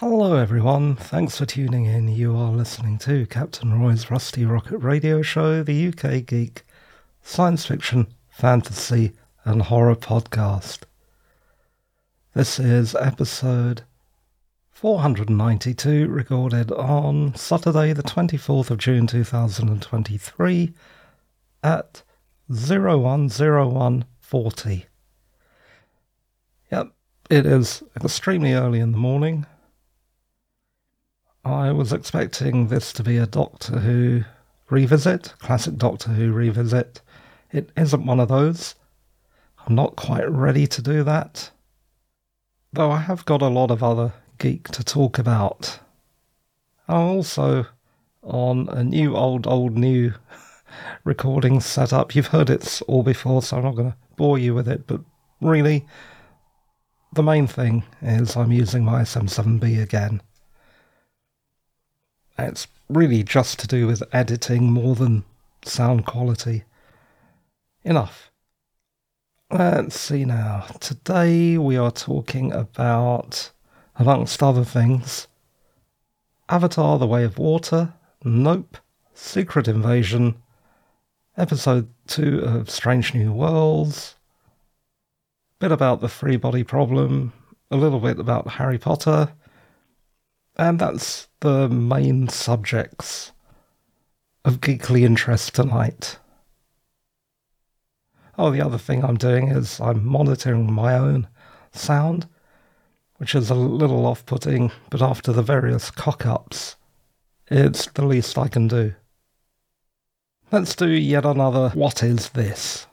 Hello, everyone. Thanks for tuning in. You are listening to Captain Roy's Rusty Rocket Radio Show, the UK Geek science fiction, fantasy, and horror podcast. This is episode 492, recorded on Saturday, the 24th of June 2023 at 010140. Yep, it is extremely early in the morning. I was expecting this to be a Doctor Who revisit, classic Doctor Who revisit. It isn't one of those. I'm not quite ready to do that. Though I have got a lot of other geek to talk about. I'm also on a new, old, old, new recording setup. You've heard it all before, so I'm not going to bore you with it, but really, the main thing is I'm using my SM7B again. It's really just to do with editing more than sound quality. Enough. Let's see now. Today we are talking about, amongst other things, Avatar The Way of Water, Nope, Secret Invasion, Episode 2 of Strange New Worlds, bit about the three body problem, a little bit about Harry Potter, and that's the main subjects of geekly interest tonight. Oh, the other thing I'm doing is I'm monitoring my own sound, which is a little off putting, but after the various cock ups, it's the least I can do. Let's do yet another What is This?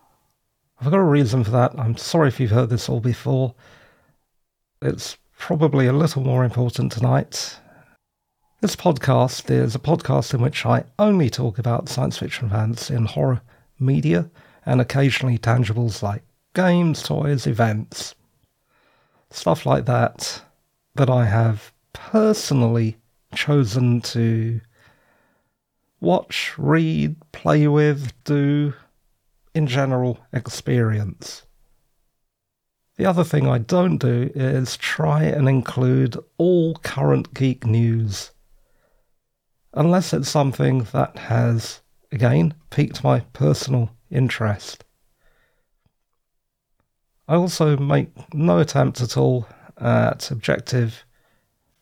I've got a reason for that. I'm sorry if you've heard this all before. It's probably a little more important tonight. This podcast is a podcast in which I only talk about science fiction fans in horror media and occasionally tangibles like games, toys, events, stuff like that, that I have personally chosen to watch, read, play with, do, in general, experience. The other thing I don't do is try and include all current geek news. Unless it's something that has, again, piqued my personal interest. I also make no attempt at all at objective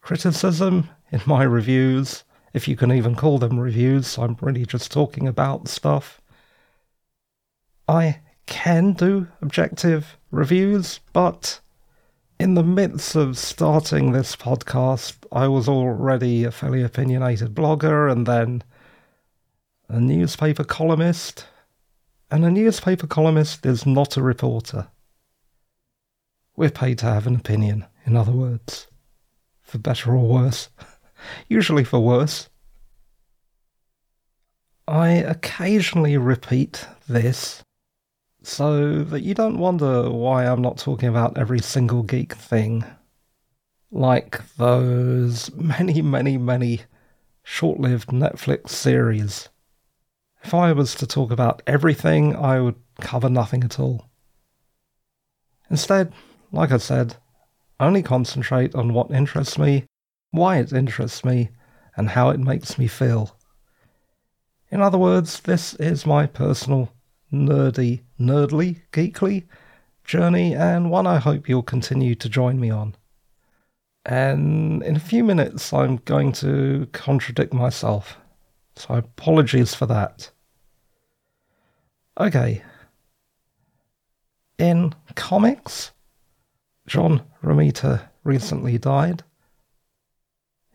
criticism in my reviews, if you can even call them reviews. I'm really just talking about stuff. I can do objective reviews, but in the midst of starting this podcast, I was already a fairly opinionated blogger and then a newspaper columnist and a newspaper columnist is not a reporter. We're paid to have an opinion, in other words, for better or worse, usually for worse. I occasionally repeat this so that you don't wonder why I'm not talking about every single geek thing. Like those many, many, many short lived Netflix series if I was to talk about everything, I would cover nothing at all. Instead, like I said, only concentrate on what interests me, why it interests me, and how it makes me feel. In other words, this is my personal, nerdy, nerdly, geekly journey, and one I hope you'll continue to join me on. And in a few minutes, I'm going to contradict myself. So apologies for that. Okay. In comics, John Romita recently died.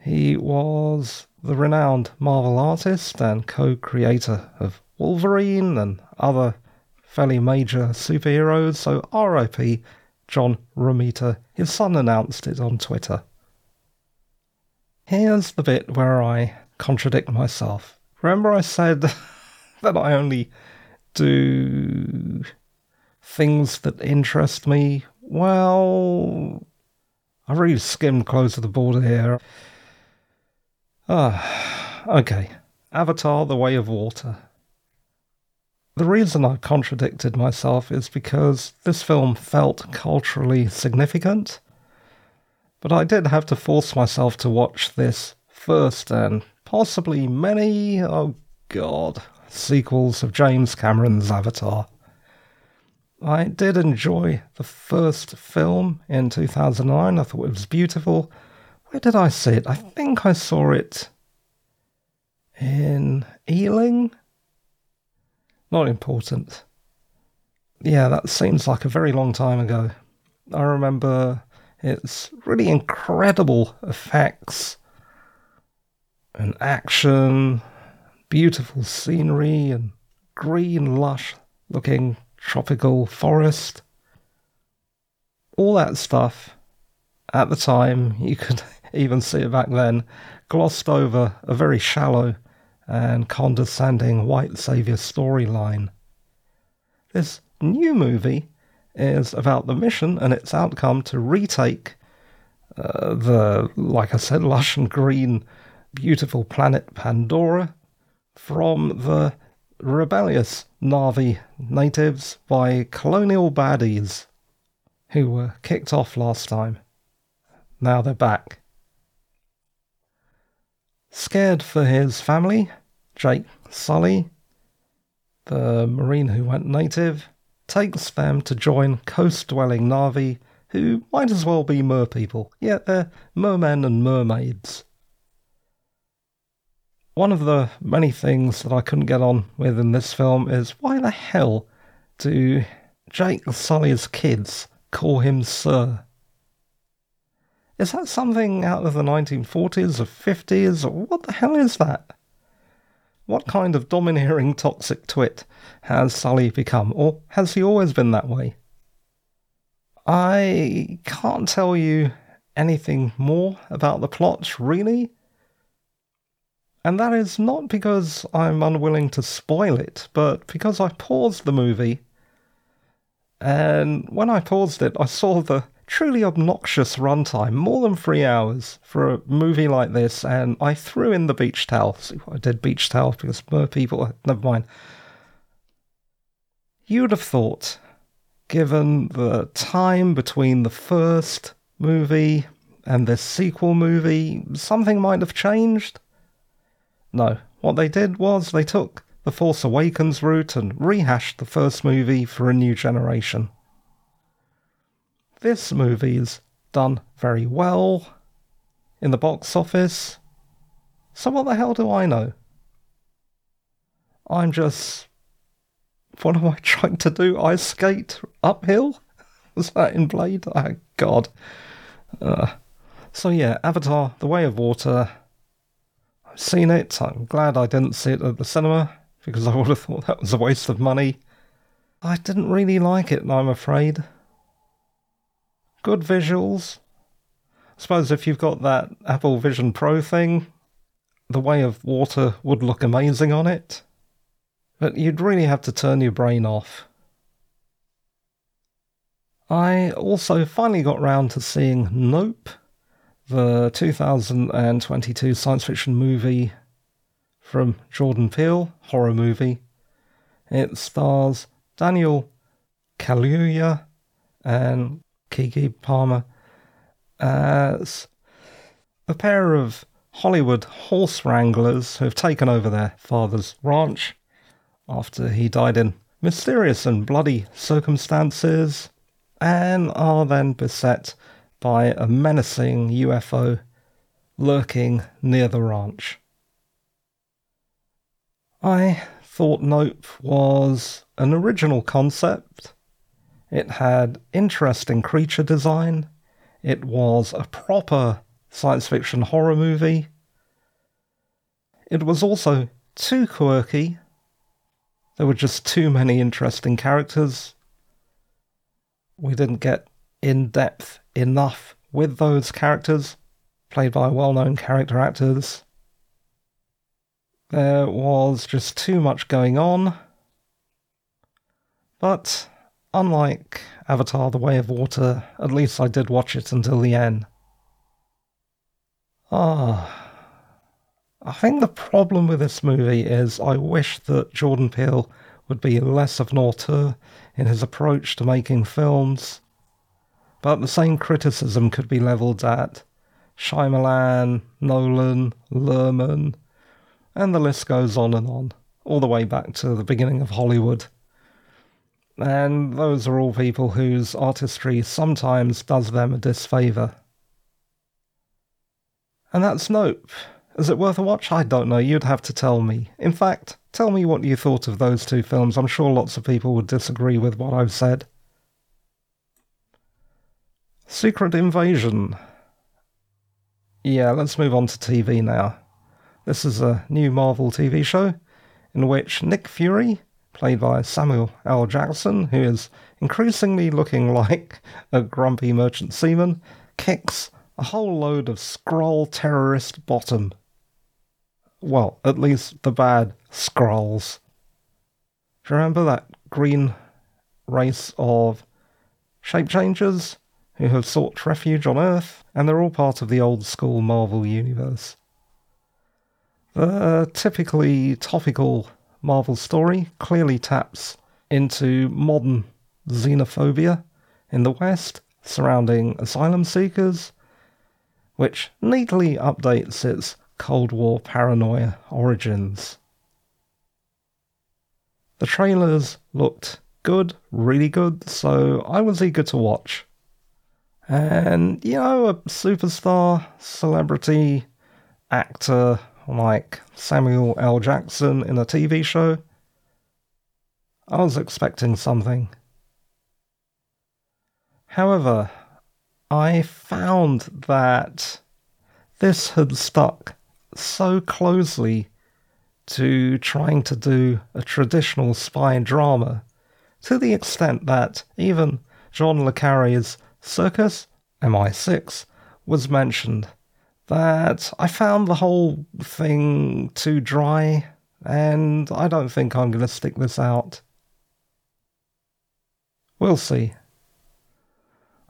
He was the renowned Marvel artist and co creator of Wolverine and other fairly major superheroes, so RIP John Romita. His son announced it on Twitter. Here's the bit where I contradict myself. Remember, I said that I only do things that interest me? Well, I really skimmed close to the border here. Ah, okay. Avatar The Way of Water. The reason I contradicted myself is because this film felt culturally significant, But I did have to force myself to watch this first and possibly many, oh god, sequels of James Cameron's Avatar. I did enjoy the first film in 2009. I thought it was beautiful. Where did I see it? I think I saw it in Ealing. Not important. Yeah, that seems like a very long time ago. I remember it's really incredible effects and action, beautiful scenery, and green, lush looking tropical forest. All that stuff at the time, you could even see it back then, glossed over a very shallow and condescending white saviour storyline. This new movie is about the mission and its outcome to retake uh, the, like I said, lush and green, beautiful planet Pandora from the rebellious Na'vi natives by colonial baddies who were kicked off last time. Now they're back. Scared for his family, Jake Sully, the Marine who went native, takes them to join coast dwelling Na'vi who might as well be merpeople, yet they're mermen and mermaids. One of the many things that I couldn't get on with in this film is why the hell do Jake Sully's kids call him Sir? Is that something out of the 1940s or 50s? Or what the hell is that? What kind of domineering toxic twit has Sully become? Or has he always been that way? I can't tell you anything more about the plot, really. And that is not because I'm unwilling to spoil it, but because I paused the movie. And when I paused it, I saw the truly obnoxious runtime, more than three hours for a movie like this, and I threw in the beach towel. See what I did, beach towel, because more people, never mind. You would have thought, given the time between the first movie and this sequel movie, something might have changed. No, what they did was they took the Force Awakens route and rehashed the first movie for a new generation. This movie's done very well in the box office. So what the hell do I know? I'm just. What am I trying to do? Ice skate uphill? Was that in Blade? Oh, God. Uh, so, yeah, Avatar The Way of Water. I've seen it. I'm glad I didn't see it at the cinema because I would have thought that was a waste of money. I didn't really like it, I'm afraid good visuals. I suppose if you've got that Apple Vision Pro thing, the way of water would look amazing on it. But you'd really have to turn your brain off. I also finally got round to seeing Nope, the 2022 science fiction movie from Jordan Peele, horror movie. It stars Daniel Kaluuya and Keke Palmer as a pair of Hollywood horse wranglers who have taken over their father's ranch after he died in mysterious and bloody circumstances and are then beset by a menacing UFO lurking near the ranch. I thought Nope was an original concept it had interesting creature design. It was a proper science fiction horror movie. It was also too quirky. There were just too many interesting characters. We didn't get in depth enough with those characters, played by well known character actors. There was just too much going on. But unlike Avatar The Way of Water, at least I did watch it until the end. Ah. I think the problem with this movie is I wish that Jordan Peele would be less of an auteur in his approach to making films. But the same criticism could be levelled at Shyamalan, Nolan, Luhrmann, and the list goes on and on, all the way back to the beginning of Hollywood. And those are all people whose artistry sometimes does them a disfavour. And that's Nope. Is it worth a watch? I don't know. You'd have to tell me. In fact, tell me what you thought of those two films. I'm sure lots of people would disagree with what I've said. Secret Invasion. Yeah, let's move on to TV now. This is a new Marvel TV show in which Nick Fury, played by Samuel L. Jackson, who is increasingly looking like a grumpy merchant seaman, kicks a whole load of Skrull terrorist bottom. Well, at least the bad Skrulls. Do you remember that green race of shape changers who have sought refuge on Earth? And they're all part of the old school Marvel universe. The typically topical Marvel story clearly taps into modern xenophobia in the West surrounding asylum seekers, which neatly updates its Cold War paranoia origins. The trailers looked good, really good, so I was eager to watch. And, you know, a superstar, celebrity, actor like Samuel L. Jackson in a TV show, I was expecting something. However, I found that this had stuck so closely to trying to do a traditional spy drama to the extent that even John Le Carre's Circus MI6 was mentioned that I found the whole thing too dry, and I don't think I'm going to stick this out. We'll see.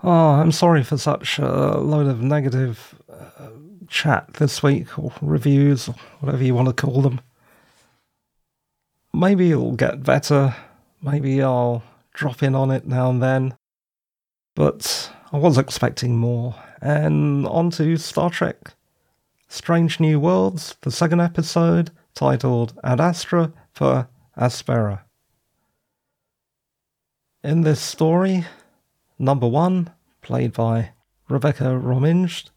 Oh, I'm sorry for such a load of negative uh, chat this week, or reviews, or whatever you want to call them. Maybe it'll get better. Maybe I'll drop in on it now and then. But I was expecting more. And on to Star Trek Strange New Worlds, the second episode, titled Ad Astra per Aspera. In this story, number one, played by Rebecca Romijn,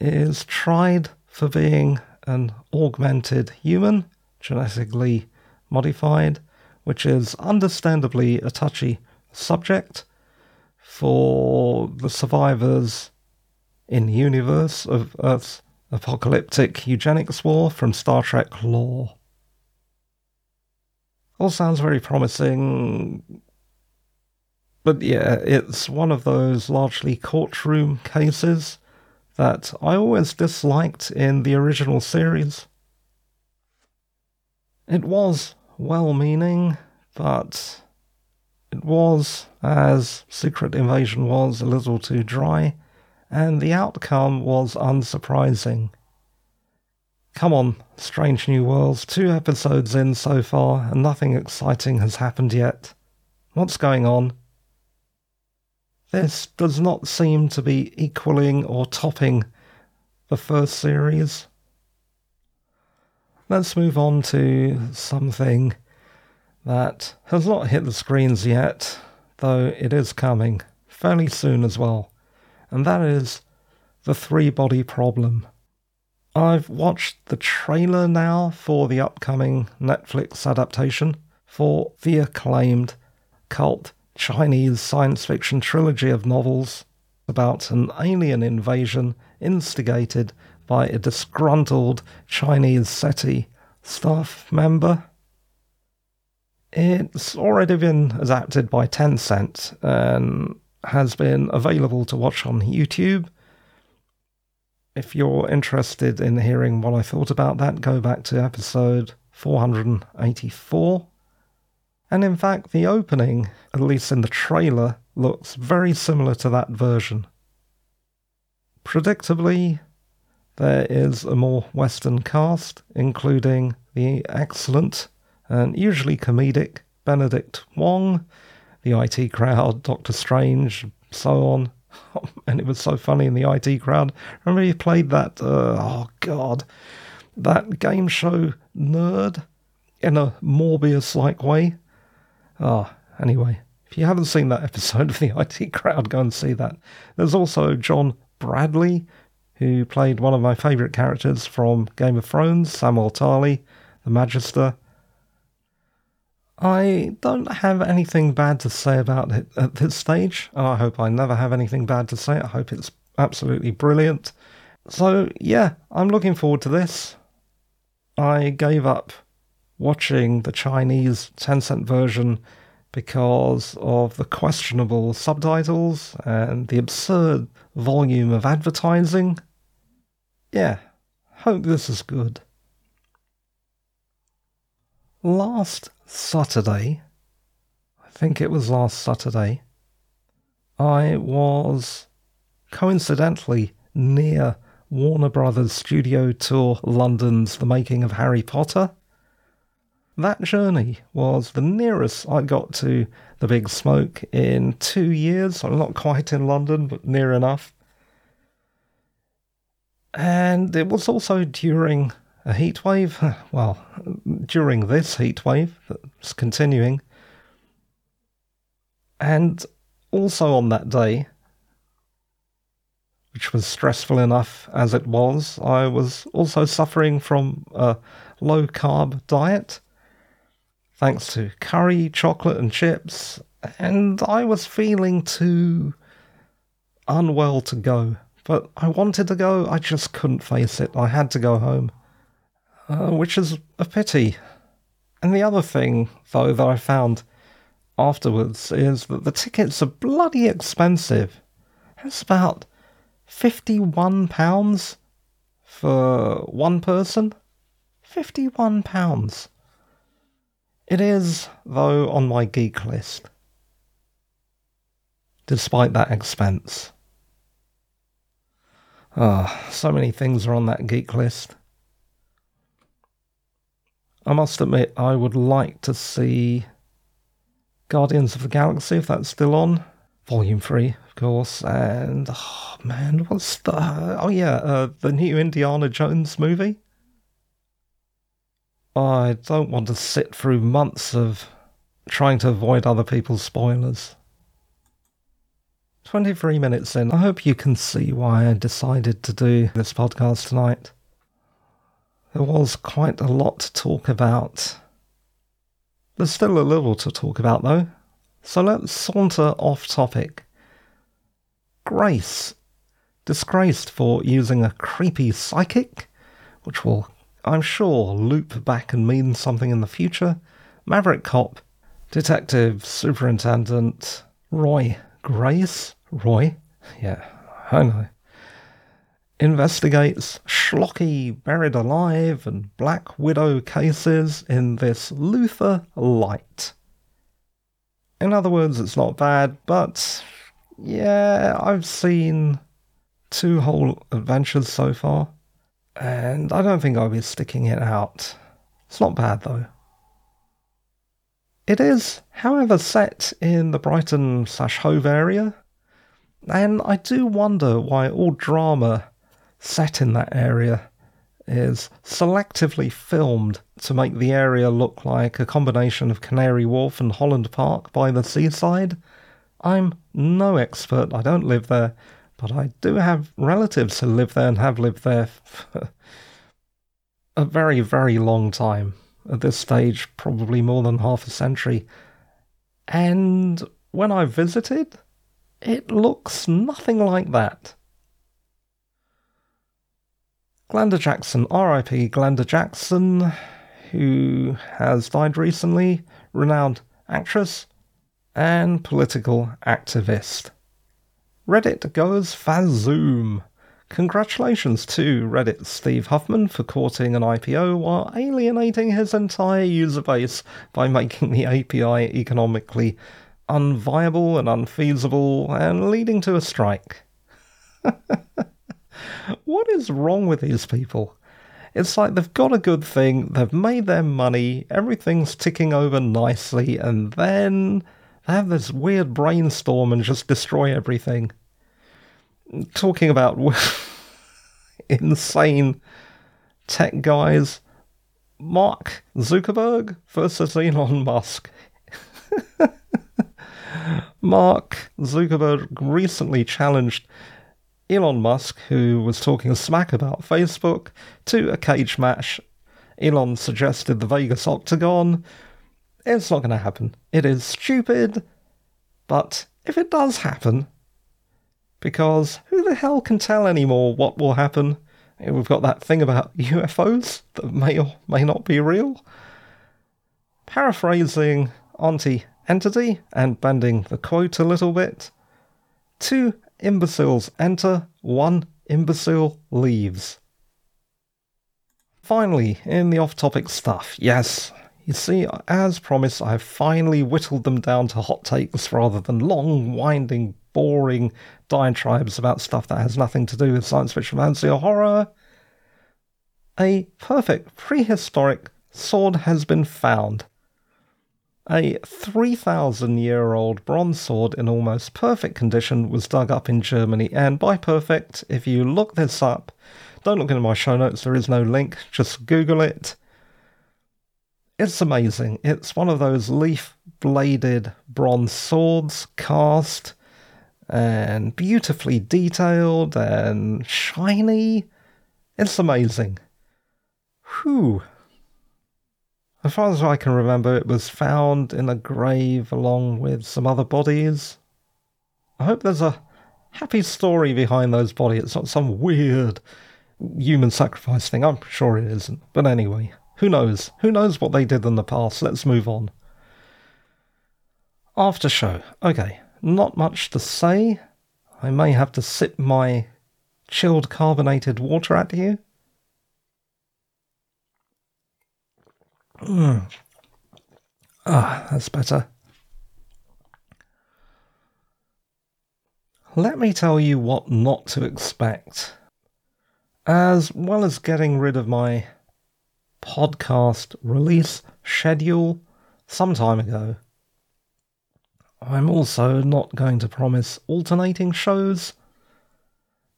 is tried for being an augmented human, genetically modified, which is understandably a touchy subject for the survivors in universe of Earth's apocalyptic eugenics war from Star Trek lore. All sounds very promising, but yeah, it's one of those largely courtroom cases that I always disliked in the original series. It was well meaning, but it was, as Secret Invasion was, a little too dry, and the outcome was unsurprising. Come on, Strange New Worlds, two episodes in so far, and nothing exciting has happened yet. What's going on? This does not seem to be equaling or topping the first series. Let's move on to something that has not hit the screens yet, though it is coming fairly soon as well, and that is the three body problem. I've watched the trailer now for the upcoming Netflix adaptation for the acclaimed cult Chinese science fiction trilogy of novels about an alien invasion instigated by a disgruntled Chinese SETI staff member. It's already been adapted by Tencent and has been available to watch on YouTube. If you're interested in hearing what I thought about that, go back to episode 484. And in fact, the opening, at least in the trailer, looks very similar to that version. Predictably, there is a more Western cast, including the excellent and usually comedic Benedict Wong, the IT crowd, Doctor Strange, so on. and it was so funny in the IT crowd. Remember you played that, uh, oh God, that game show nerd in a Morbius like way? Ah, oh, anyway, if you haven't seen that episode of the IT crowd, go and see that. There's also John Bradley, who played one of my favourite characters from Game of Thrones, Samwell Tarly, the Magister. I don't have anything bad to say about it at this stage. And I hope I never have anything bad to say. I hope it's absolutely brilliant. So, yeah, I'm looking forward to this. I gave up watching the Chinese Tencent version because of the questionable subtitles and the absurd volume of advertising. Yeah, hope this is good. Last Saturday, I think it was last Saturday, I was coincidentally near Warner Brothers Studio Tour London's The Making of Harry Potter. That journey was the nearest I got to the Big Smoke in two years. I'm not quite in London, but near enough. And it was also during a heat wave. Well, during this heat wave that's continuing. And also on that day, which was stressful enough as it was, I was also suffering from a low carb diet, thanks to curry, chocolate, and chips, and I was feeling too unwell to go. But I wanted to go, I just couldn't face it. I had to go home, uh, which is a pity. And the other thing, though, that I found afterwards is that the tickets are bloody expensive. It's about £51 for one person. £51. It is, though, on my geek list. Despite that expense. Ah, oh, so many things are on that geek list. I must admit, I would like to see Guardians of the Galaxy if that's still on. Volume 3, of course. And, oh man, what's the. Oh, yeah, uh, the new Indiana Jones movie. I don't want to sit through months of trying to avoid other people's spoilers. 23 minutes in. I hope you can see why I decided to do this podcast tonight. There was quite a lot to talk about. There's still a little to talk about, though. So let's saunter off topic. Grace. Disgraced for using a creepy psychic, which will, I'm sure, loop back and mean something in the future. Maverick Cop, Detective Superintendent Roy Grace. Roy? Yeah, I know investigates schlocky buried alive and Black Widow cases in this Luther light. In other words, it's not bad, but yeah, I've seen two whole adventures so far, and I don't think I'll be sticking it out. It's not bad though. It is, however, set in the Brighton slash Hove area, and I do wonder why all drama set in that area is selectively filmed to make the area look like a combination of Canary Wharf and Holland Park by the seaside. I'm no expert, I don't live there, but I do have relatives who live there and have lived there for a very, very long time. At this stage, probably more than half a century. And when I visited, it looks nothing like that. Glenda Jackson, RIP Glenda Jackson, who has died recently, renowned actress and political activist. Reddit goes Fazoom. Congratulations to Reddit Steve Huffman for courting an IPO while alienating his entire user base by making the API economically unviable and unfeasible and leading to a strike. what is wrong with these people? It's like they've got a good thing, they've made their money, everything's ticking over nicely, and then they have this weird brainstorm and just destroy everything. Talking about insane tech guys, Mark Zuckerberg versus Elon Musk. Mark Zuckerberg recently challenged Elon Musk, who was talking smack about Facebook, to a cage match. Elon suggested the Vegas Octagon. It's not going to happen. It is stupid. But if it does happen, because who the hell can tell anymore what will happen? We've got that thing about UFOs that may or may not be real. Paraphrasing Auntie Entity and bending the quote a little bit. Two imbeciles enter, one imbecile leaves. Finally, in the off topic stuff, yes, you see, as promised, I've finally whittled them down to hot takes rather than long, winding, boring diatribes about stuff that has nothing to do with science fiction, fantasy, or horror. A perfect prehistoric sword has been found. A 3,000 year old bronze sword in almost perfect condition was dug up in Germany, and by perfect, if you look this up, don't look into my show notes, there is no link, just Google it. It's amazing. It's one of those leaf bladed bronze swords cast and beautifully detailed and shiny. It's amazing. Whew. As far as I can remember, it was found in a grave along with some other bodies. I hope there's a happy story behind those bodies. It's not some weird human sacrifice thing. I'm sure it isn't. But anyway, who knows? Who knows what they did in the past? Let's move on. After show. Okay, not much to say. I may have to sip my chilled carbonated water at you. Mm. Ah, that's better. Let me tell you what not to expect. As well as getting rid of my podcast release schedule some time ago, I'm also not going to promise alternating shows.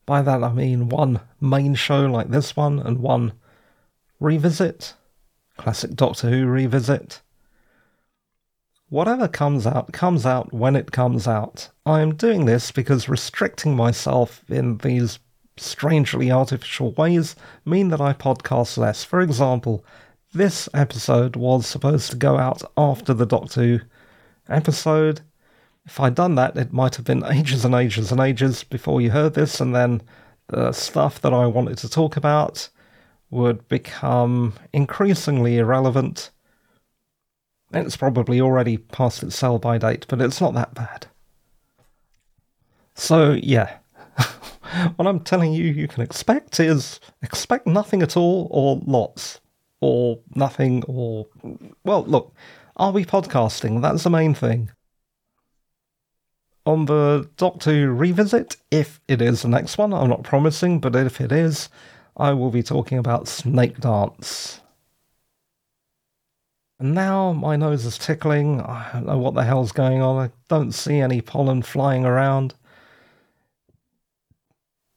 By that I mean one main show like this one and one revisit classic Doctor Who revisit. Whatever comes out, comes out when it comes out. I am doing this because restricting myself in these strangely artificial ways mean that I podcast less. For example, this episode was supposed to go out after the Doctor Who episode. If I'd done that, it might have been ages and ages and ages before you heard this, and then the stuff that I wanted to talk about would become increasingly irrelevant. It's probably already past its sell by date, but it's not that bad. So, yeah. what I'm telling you you can expect is expect nothing at all or lots. Or nothing or. Well, look, are we podcasting? That's the main thing. On the Doctor Who revisit, if it is the next one, I'm not promising, but if it is, I will be talking about Snake Dance. And now my nose is tickling. I don't know what the hell's going on. I don't see any pollen flying around.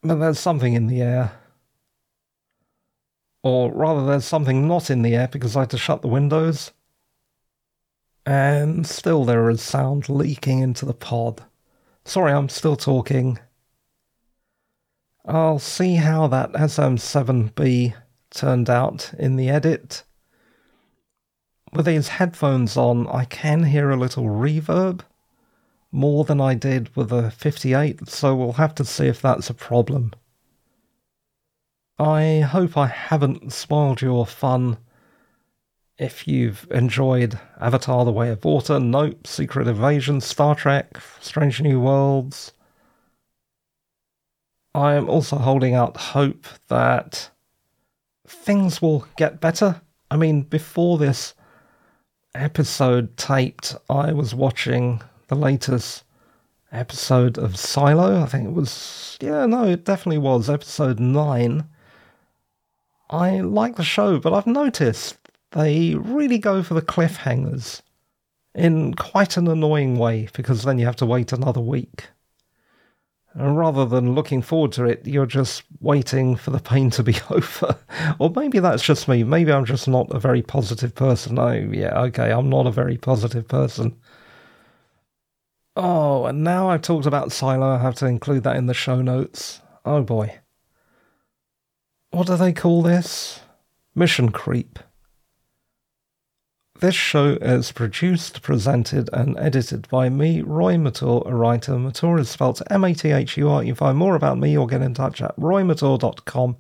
But there's something in the air. Or rather, there's something not in the air because I had to shut the windows. And still there is sound leaking into the pod. Sorry, I'm still talking. I'll see how that SM7B turned out in the edit. With these headphones on, I can hear a little reverb, more than I did with the 58, so we'll have to see if that's a problem. I hope I haven't spoiled your fun. If you've enjoyed Avatar The Way of Water, Nope, Secret Invasion, Star Trek, Strange New Worlds, I am also holding out hope that things will get better. I mean, before this episode taped, I was watching the latest episode of Silo. I think it was, yeah, no, it definitely was episode 9. I like the show, but I've noticed they really go for the cliffhangers in quite an annoying way because then you have to wait another week. And rather than looking forward to it, you're just waiting for the pain to be over. or maybe that's just me. Maybe I'm just not a very positive person. Oh, yeah, okay, I'm not a very positive person. Oh, and now I've talked about Silo, I have to include that in the show notes. Oh boy. What do they call this? Mission creep. This show is produced, presented, and edited by me, Roy Mathur, a writer. Mathur is spelled M A T H U R. You can find more about me or get in touch at roymathur.com.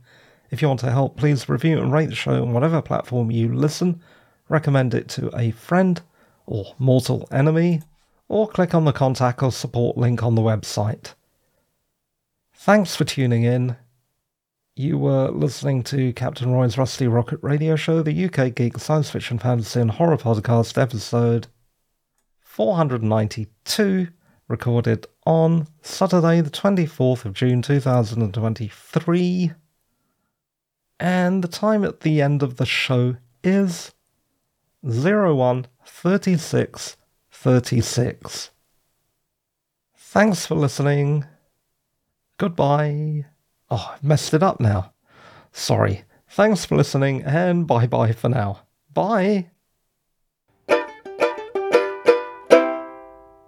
If you want to help, please review and rate the show on whatever platform you listen. Recommend it to a friend or mortal enemy, or click on the contact or support link on the website. Thanks for tuning in. You were listening to Captain Roy's Rusty Rocket Radio Show, the UK Geek Science Fiction Fantasy and Horror Podcast, episode 492, recorded on Saturday, the 24th of June 2023. And the time at the end of the show is 013636. Thanks for listening. Goodbye. Oh, I've messed it up now. Sorry. Thanks for listening, and bye bye for now. Bye.